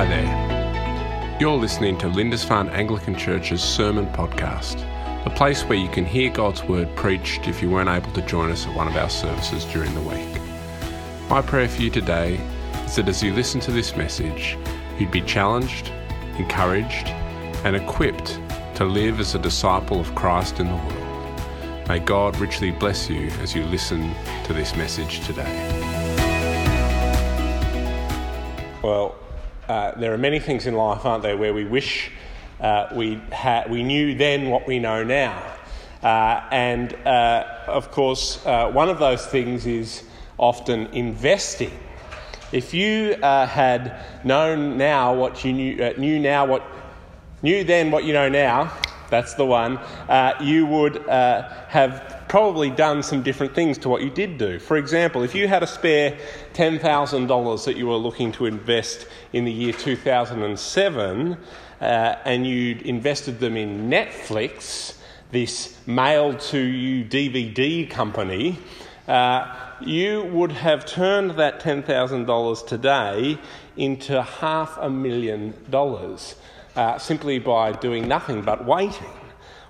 Hi there. You're listening to Lindisfarne Anglican Church's Sermon Podcast, the place where you can hear God's Word preached if you weren't able to join us at one of our services during the week. My prayer for you today is that as you listen to this message, you'd be challenged, encouraged, and equipped to live as a disciple of Christ in the world. May God richly bless you as you listen to this message today. Well, uh, there are many things in life, aren't there, where we wish uh, we, ha- we knew then what we know now. Uh, and uh, of course, uh, one of those things is often investing. If you had known now what you knew, knew now what knew then what you know now, that's the one, you would have probably done some different things to what you did do. For example, if you had a spare $10,000 that you were looking to invest in the year 2007 uh, and you'd invested them in Netflix, this mail to you DVD company, uh, you would have turned that $10,000 today into half a million dollars uh, simply by doing nothing but waiting.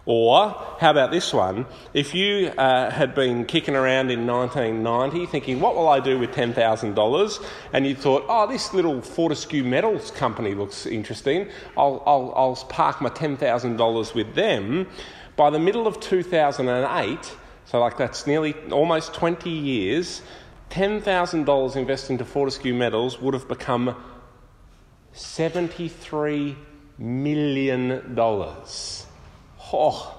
Or, how about this one? If you uh, had been kicking around in 1990 thinking, what will I do with $10,000? And you thought, oh, this little Fortescue Metals company looks interesting, I'll, I'll, I'll park my $10,000 with them. By the middle of 2008, so like that's nearly almost 20 years, $10,000 invested into Fortescue Metals would have become $73 million. Oh,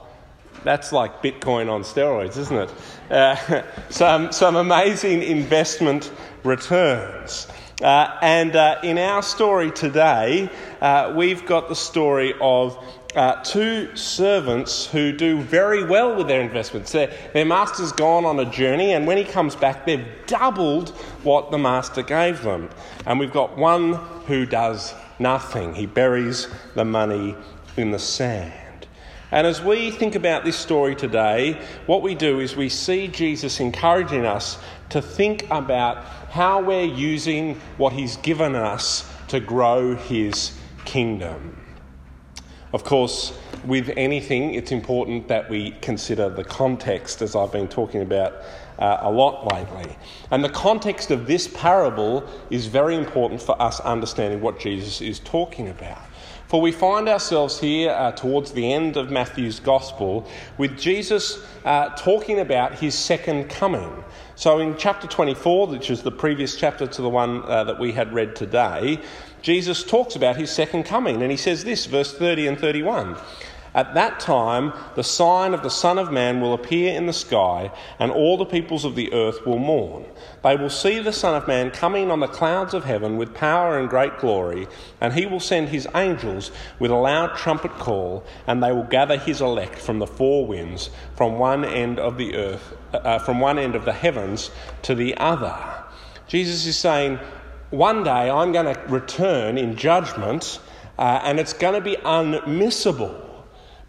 that's like Bitcoin on steroids, isn't it? Uh, some, some amazing investment returns. Uh, and uh, in our story today, uh, we've got the story of uh, two servants who do very well with their investments. Their, their master's gone on a journey, and when he comes back, they've doubled what the master gave them. And we've got one who does nothing, he buries the money in the sand. And as we think about this story today, what we do is we see Jesus encouraging us to think about how we're using what he's given us to grow his kingdom. Of course, with anything, it's important that we consider the context, as I've been talking about uh, a lot lately. And the context of this parable is very important for us understanding what Jesus is talking about. For we find ourselves here uh, towards the end of Matthew's Gospel with Jesus uh, talking about his second coming. So in chapter 24, which is the previous chapter to the one uh, that we had read today, Jesus talks about his second coming. And he says this, verse 30 and 31. At that time, the sign of the Son of Man will appear in the sky, and all the peoples of the earth will mourn. They will see the Son of Man coming on the clouds of heaven with power and great glory, and he will send his angels with a loud trumpet call, and they will gather his elect from the four winds, from one end of the earth, uh, from one end of the heavens to the other. Jesus is saying, one day I'm going to return in judgment, uh, and it's going to be unmissable.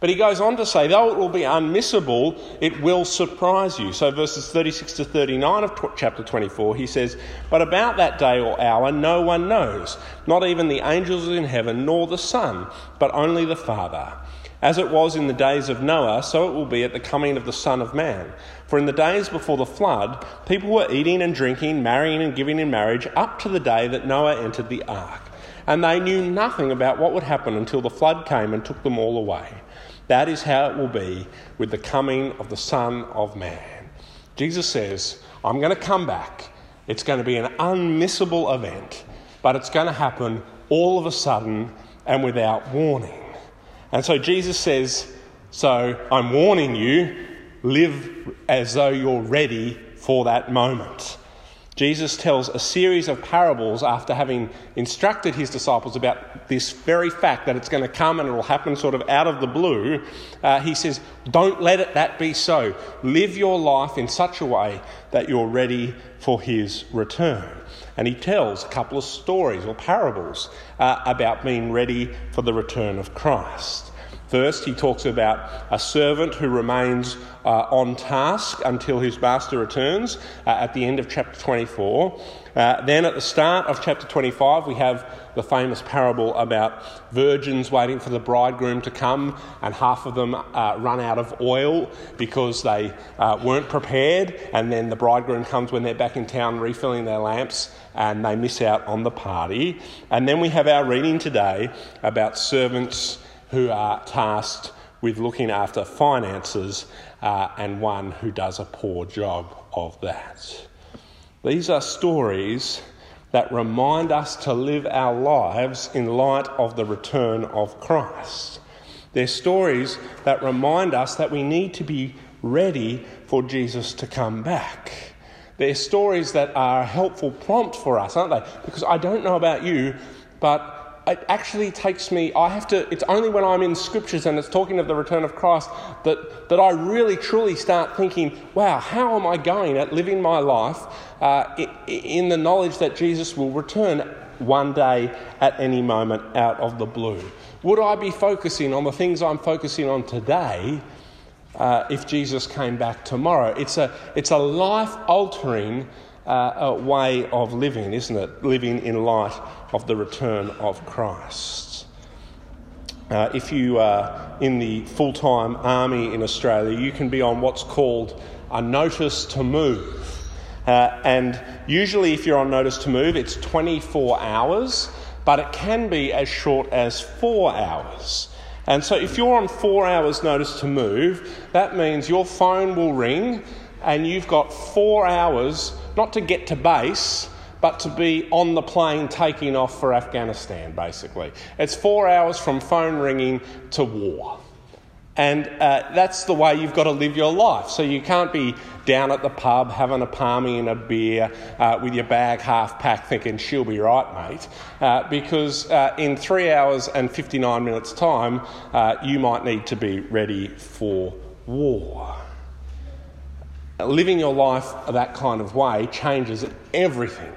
But he goes on to say, though it will be unmissable, it will surprise you. So, verses 36 to 39 of chapter 24, he says, But about that day or hour no one knows, not even the angels in heaven, nor the Son, but only the Father. As it was in the days of Noah, so it will be at the coming of the Son of Man. For in the days before the flood, people were eating and drinking, marrying and giving in marriage, up to the day that Noah entered the ark. And they knew nothing about what would happen until the flood came and took them all away. That is how it will be with the coming of the Son of Man. Jesus says, I'm going to come back. It's going to be an unmissable event, but it's going to happen all of a sudden and without warning. And so Jesus says, So I'm warning you, live as though you're ready for that moment. Jesus tells a series of parables after having instructed his disciples about this very fact that it's going to come and it will happen sort of out of the blue. Uh, he says, Don't let it that be so. Live your life in such a way that you're ready for his return. And he tells a couple of stories or parables uh, about being ready for the return of Christ. First, he talks about a servant who remains uh, on task until his master returns uh, at the end of chapter 24. Uh, then at the start of chapter 25, we have the famous parable about virgins waiting for the bridegroom to come, and half of them uh, run out of oil because they uh, weren't prepared, and then the bridegroom comes when they're back in town refilling their lamps, and they miss out on the party. And then we have our reading today about servants who are tasked with looking after finances uh, and one who does a poor job of that. These are stories that remind us to live our lives in light of the return of Christ. They're stories that remind us that we need to be ready for Jesus to come back. They're stories that are a helpful prompt for us, aren't they? Because I don't know about you, but it actually takes me, I have to, it's only when I'm in scriptures and it's talking of the return of Christ that, that I really truly start thinking, wow, how am I going at living my life uh, in the knowledge that Jesus will return one day at any moment out of the blue? Would I be focusing on the things I'm focusing on today uh, if Jesus came back tomorrow? It's a, it's a life altering uh, way of living, isn't it? Living in light of the return of Christ. Uh, if you are in the full time army in Australia, you can be on what's called a notice to move. Uh, and usually, if you're on notice to move, it's 24 hours, but it can be as short as four hours. And so, if you're on four hours' notice to move, that means your phone will ring and you've got four hours not to get to base, but to be on the plane taking off for Afghanistan, basically. It's four hours from phone ringing to war. And uh, that's the way you've got to live your life. So you can't be down at the pub having a parmy and a beer uh, with your bag half packed thinking she'll be right, mate. Uh, because uh, in three hours and 59 minutes' time, uh, you might need to be ready for war living your life that kind of way changes everything.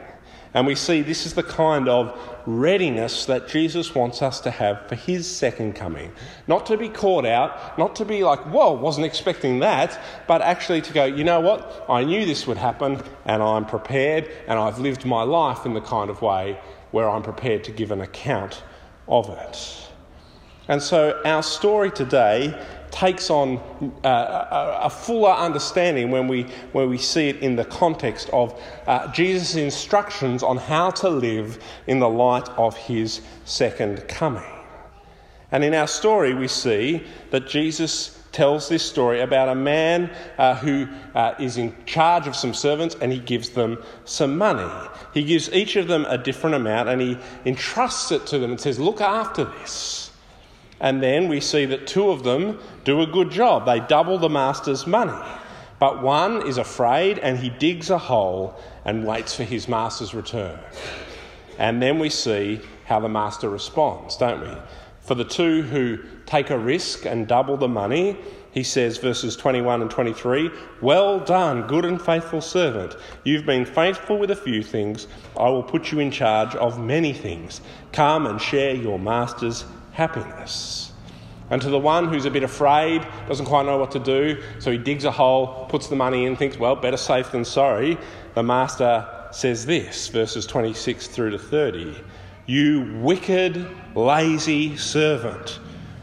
And we see this is the kind of readiness that Jesus wants us to have for his second coming. Not to be caught out, not to be like, whoa, wasn't expecting that, but actually to go, you know what? I knew this would happen and I'm prepared and I've lived my life in the kind of way where I'm prepared to give an account of it. And so our story today takes on uh, a, a, fuller understanding when we, when we see it in the context of uh, Jesus' instructions on how to live in the light of his second coming. And in our story, we see that Jesus tells this story about a man uh, who uh, is in charge of some servants and he gives them some money. He gives each of them a different amount and he entrusts it to them and says, Look after this. And then we see that two of them do a good job. They double the master's money. But one is afraid and he digs a hole and waits for his master's return. And then we see how the master responds, don't we? For the two who take a risk and double the money, he says, verses 21 and 23, Well done, good and faithful servant. You've been faithful with a few things. I will put you in charge of many things. Come and share your master's happiness. And to the one who's a bit afraid, doesn't quite know what to do, so he digs a hole, puts the money in, thinks, well, better safe than sorry, the master says this, verses 26 through to 30 You wicked, lazy servant.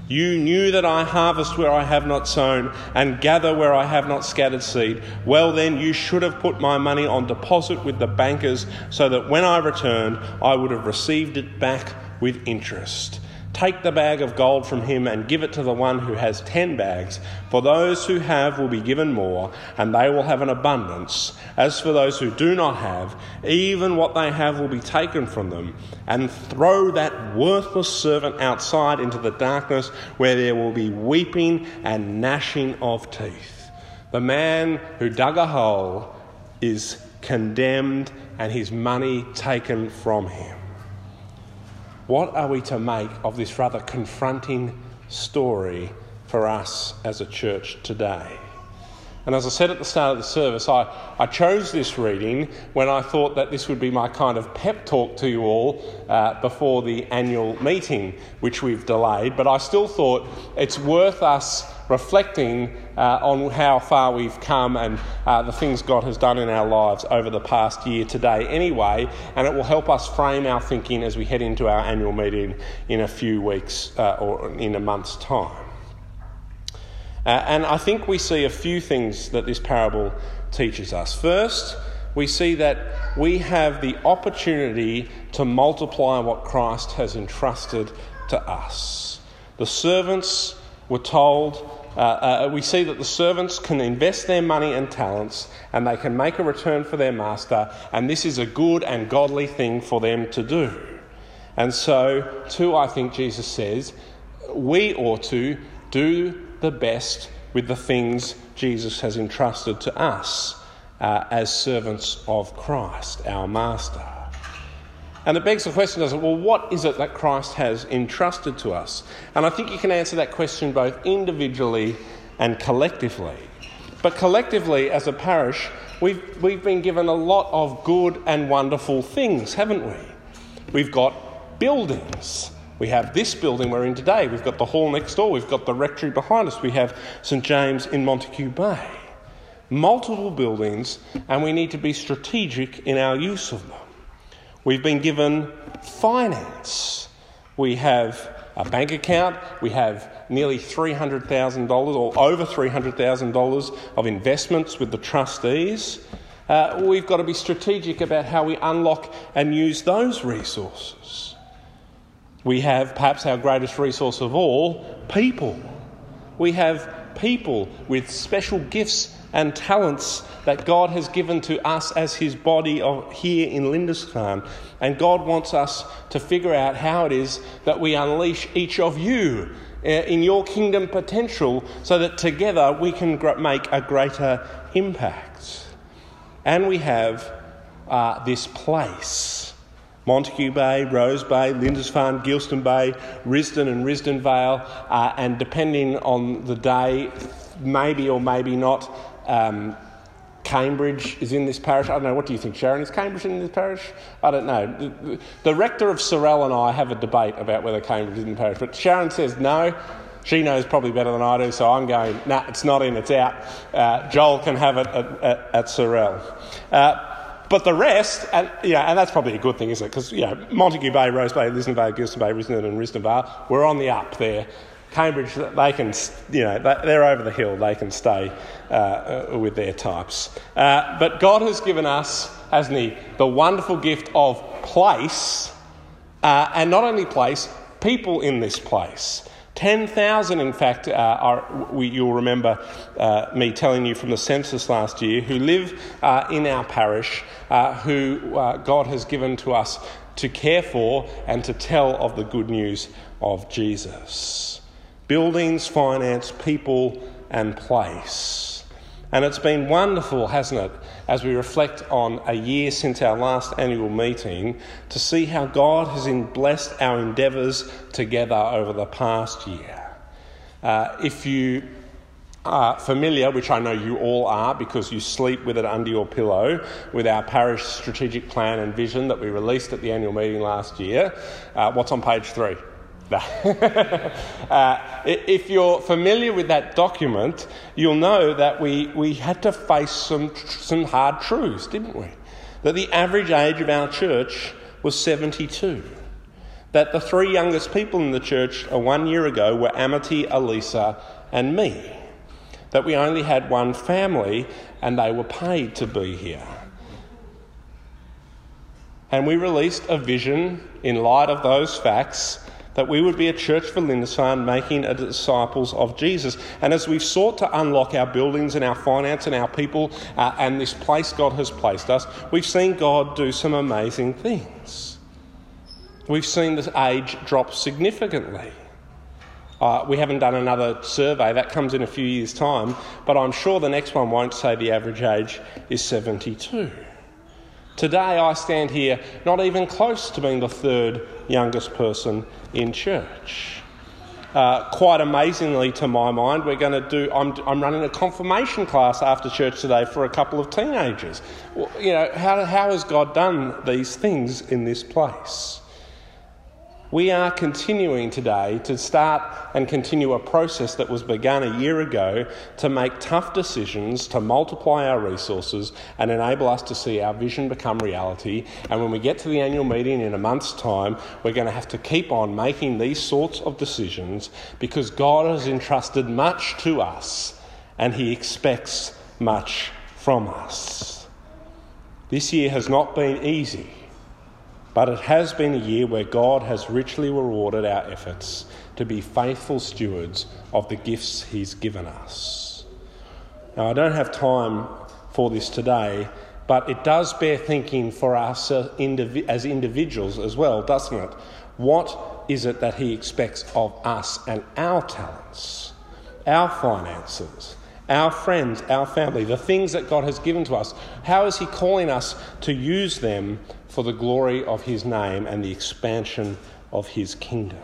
You knew that I harvest where I have not sown and gather where I have not scattered seed. Well, then, you should have put my money on deposit with the bankers so that when I returned, I would have received it back with interest. Take the bag of gold from him and give it to the one who has ten bags. For those who have will be given more, and they will have an abundance. As for those who do not have, even what they have will be taken from them. And throw that worthless servant outside into the darkness, where there will be weeping and gnashing of teeth. The man who dug a hole is condemned, and his money taken from him. What are we to make of this rather confronting story for us as a church today? And as I said at the start of the service, I, I chose this reading when I thought that this would be my kind of pep talk to you all uh, before the annual meeting, which we've delayed. But I still thought it's worth us reflecting uh, on how far we've come and uh, the things God has done in our lives over the past year today, anyway. And it will help us frame our thinking as we head into our annual meeting in a few weeks uh, or in a month's time. Uh, and I think we see a few things that this parable teaches us. First, we see that we have the opportunity to multiply what Christ has entrusted to us. The servants were told, uh, uh, we see that the servants can invest their money and talents and they can make a return for their master, and this is a good and godly thing for them to do. And so, too, I think Jesus says, we ought to do the best with the things Jesus has entrusted to us uh, as servants of Christ, our Master. And it begs the question, doesn't it? Well, what is it that Christ has entrusted to us? And I think you can answer that question both individually and collectively. But collectively, as a parish, we've, we've been given a lot of good and wonderful things, haven't we? We've got buildings. We have this building we're in today. We've got the hall next door. We've got the rectory behind us. We have St James in Montagu Bay. Multiple buildings, and we need to be strategic in our use of them. We've been given finance. We have a bank account. We have nearly $300,000 or over $300,000 of investments with the trustees. Uh, we've got to be strategic about how we unlock and use those resources we have perhaps our greatest resource of all people. We have people with special gifts and talents that God has given to us as His body here in Lindisfarne. And God wants us to figure out how it is that we unleash each of you uh, in your kingdom potential so that together we can make a greater impact. And we have uh, this place Montagu Bay, Rose Bay, Lindisfarne, Geilston Bay, Risdon and Risdon Vale, uh, and depending on the day, maybe or maybe not, um, Cambridge is in this parish. I don't know. What do you think, Sharon? Is Cambridge in this parish? I don't know. The, the rector of Sorell and I have a debate about whether Cambridge is in the parish, but Sharon says no. She knows probably better than I do, so I'm going, nah, it's not in, it's out. Uh, Joel can have it at, at, at Sorell. Uh, but the rest, and, yeah, and that's probably a good thing, isn't it? Because know, Montagu Bay, Rose Bay, Lismore Bay, Geilston Bay, Risdon and Risdon Vale, we're on the up there. Cambridge, they can, you know, they're over the hill. They can stay uh, uh, with their types. Uh, but God has given us, hasn't He, the wonderful gift of place, uh, and not only place, people in this place. 10,000, in fact, uh, are, we, you'll remember uh, me telling you from the census last year, who live uh, in our parish, uh, who uh, God has given to us to care for and to tell of the good news of Jesus. Buildings, finance, people, and place. And it's been wonderful, hasn't it, as we reflect on a year since our last annual meeting to see how God has blessed our endeavours together over the past year. Uh, if you are familiar, which I know you all are because you sleep with it under your pillow, with our parish strategic plan and vision that we released at the annual meeting last year, uh, what's on page three? uh, if you're familiar with that document, you'll know that we, we had to face some, some hard truths, didn't we? That the average age of our church was 72. That the three youngest people in the church one year ago were Amity, Elisa, and me. That we only had one family and they were paid to be here. And we released a vision in light of those facts that we would be a church for Lindisfarne making disciples of Jesus. And as we've sought to unlock our buildings and our finance and our people uh, and this place God has placed us, we've seen God do some amazing things. We've seen the age drop significantly. Uh, we haven't done another survey, that comes in a few years' time, but I'm sure the next one won't say the average age is 72. Today, I stand here not even close to being the third youngest person in church. Uh, quite amazingly, to my mind, we're going to do. I'm, I'm running a confirmation class after church today for a couple of teenagers. Well, you know, how, how has God done these things in this place? We are continuing today to start and continue a process that was begun a year ago to make tough decisions, to multiply our resources, and enable us to see our vision become reality. And when we get to the annual meeting in a month's time, we're going to have to keep on making these sorts of decisions because God has entrusted much to us and He expects much from us. This year has not been easy. But it has been a year where God has richly rewarded our efforts to be faithful stewards of the gifts He's given us. Now, I don't have time for this today, but it does bear thinking for us uh, as individuals as well, doesn't it? What is it that He expects of us and our talents, our finances, our friends, our family, the things that God has given to us? How is He calling us to use them for the glory of his name and the expansion of his kingdom.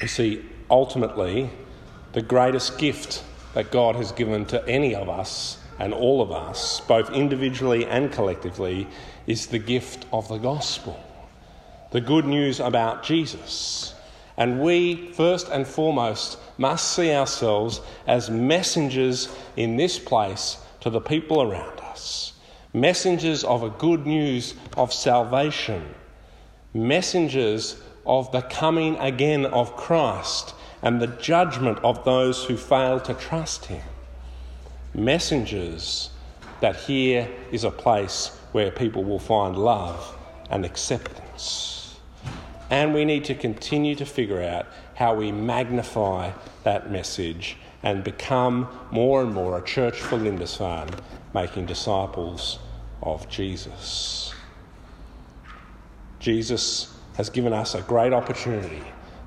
You see, ultimately, the greatest gift that God has given to any of us and all of us, both individually and collectively, is the gift of the gospel. The good news about Jesus. And we, first and foremost, must see ourselves as messengers in this place to the people around us messengers of a good news of salvation, messengers of the coming again of Christ and the judgment of those who fail to trust Him. Messengers that here is a place where people will find love and acceptance. And we need to continue to figure out how we magnify that message and become more and more a church for Lindisfarne making disciples of Jesus. Jesus has given us a great opportunity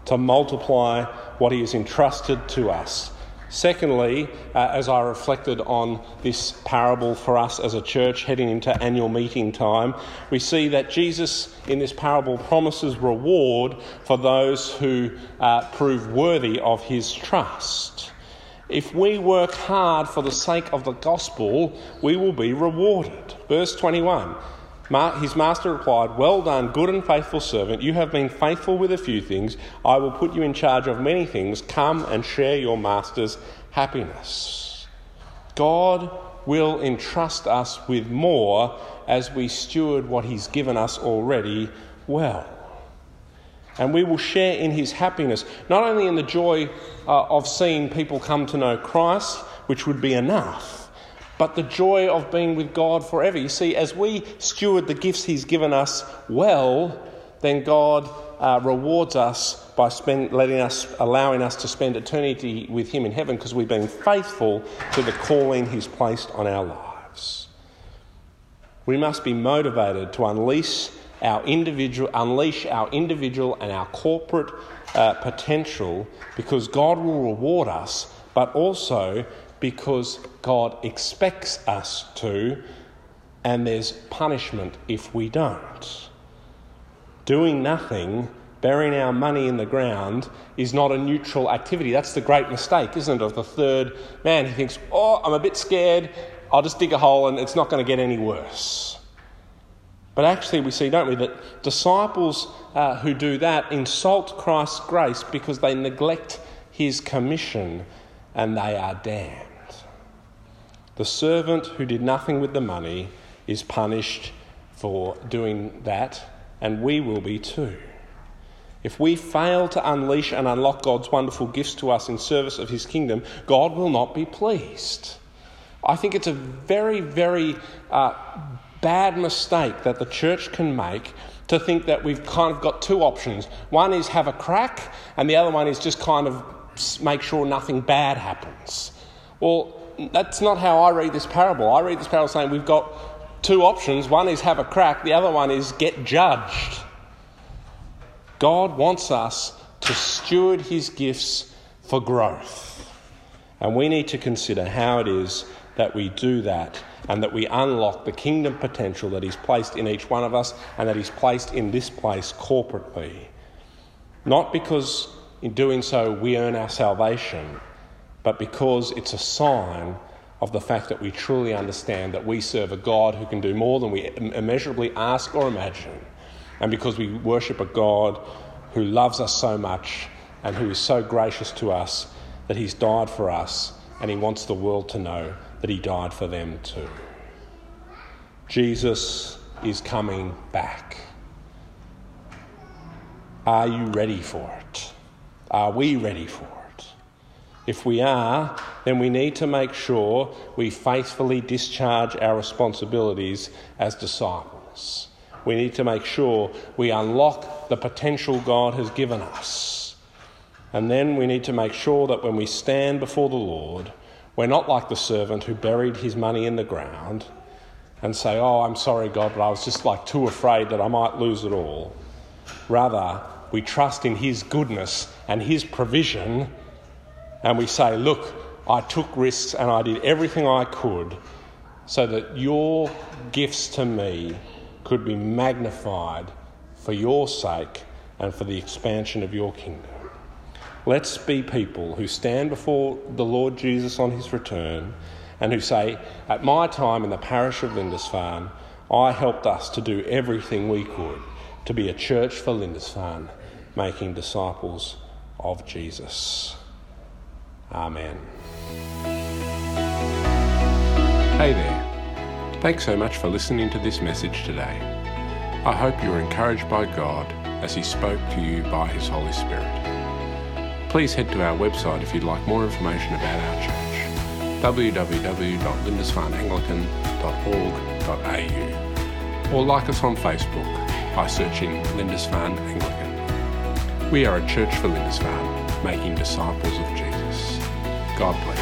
to multiply what he has entrusted to us. Secondly, uh, as I reflected on this parable for us as a church heading into annual meeting time, we see that Jesus in this parable promises reward for those who uh, prove worthy of his trust. If we work hard for the sake of the gospel, we will be rewarded. Verse 21 His master replied, Well done, good and faithful servant. You have been faithful with a few things. I will put you in charge of many things. Come and share your master's happiness. God will entrust us with more as we steward what He's given us already well and we will share in his happiness, not only in the joy uh, of seeing people come to know Christ, which would be enough, but the joy of being with God forever. You see, as we steward the gifts he's given us well, then God uh, rewards us by spend, letting us, allowing us to spend eternity with him in heaven because we've been faithful to the calling he's placed on our lives. We must be motivated to unleash our individual, unleash our individual and our corporate uh, potential because God will reward us, but also because God expects us to, and there's punishment if we don't. Doing nothing, burying our money in the ground, is not a neutral activity. That's the great mistake, isn't it, of the third man. He thinks, oh, I'm a bit scared, I'll just dig a hole and it's not going to get any worse. But actually, we see, don't we, that disciples uh, who do that insult Christ's grace because they neglect his commission and they are damned. The servant who did nothing with the money is punished for doing that, and we will be too. If we fail to unleash and unlock God's wonderful gifts to us in service of his kingdom, God will not be pleased. I think it's a very, very uh, bad mistake that the church can make to think that we've kind of got two options. One is have a crack, and the other one is just kind of make sure nothing bad happens. Well, that's not how I read this parable. I read this parable saying we've got two options. One is have a crack, the other one is get judged. God wants us to steward his gifts for growth. And we need to consider how it is that we do that and that we unlock the kingdom potential that He's placed in each one of us and that He's placed in this place corporately. not because in doing so we earn our salvation, but because it's a sign of the fact that we truly understand that we serve a God who can do more than we immeasurably ask or imagine, and because we worship a God who loves us so much and who is so gracious to us that he's died for us and he wants the world to know that he died for them too. Jesus is coming back. Are you ready for it? Are we ready for it? If we are, then we need to make sure we faithfully discharge our responsibilities as disciples. We need to make sure we unlock the potential God has given us. And then we need to make sure that when we stand before the Lord, we're not like the servant who buried his money in the ground and say, Oh, I'm sorry, God, but I was just like too afraid that I might lose it all. Rather, we trust in his goodness and his provision and we say, Look, I took risks and I did everything I could so that your gifts to me could be magnified for your sake and for the expansion of your kingdom. Let's be people who stand before the Lord Jesus on his return and who say, At my time in the parish of Lindisfarne, I helped us to do everything we could to be a church for Lindisfarne, making disciples of Jesus. Amen. Hey there. Thanks so much for listening to this message today. I hope you were encouraged by God as He spoke to you by His Holy Spirit. Please head to our website if you'd like more information about our church www.lindisfarneanglican.org.au or like us on Facebook by searching Lindisfarne Anglican. We are a church for Lindisfarne, making disciples of Jesus. God bless.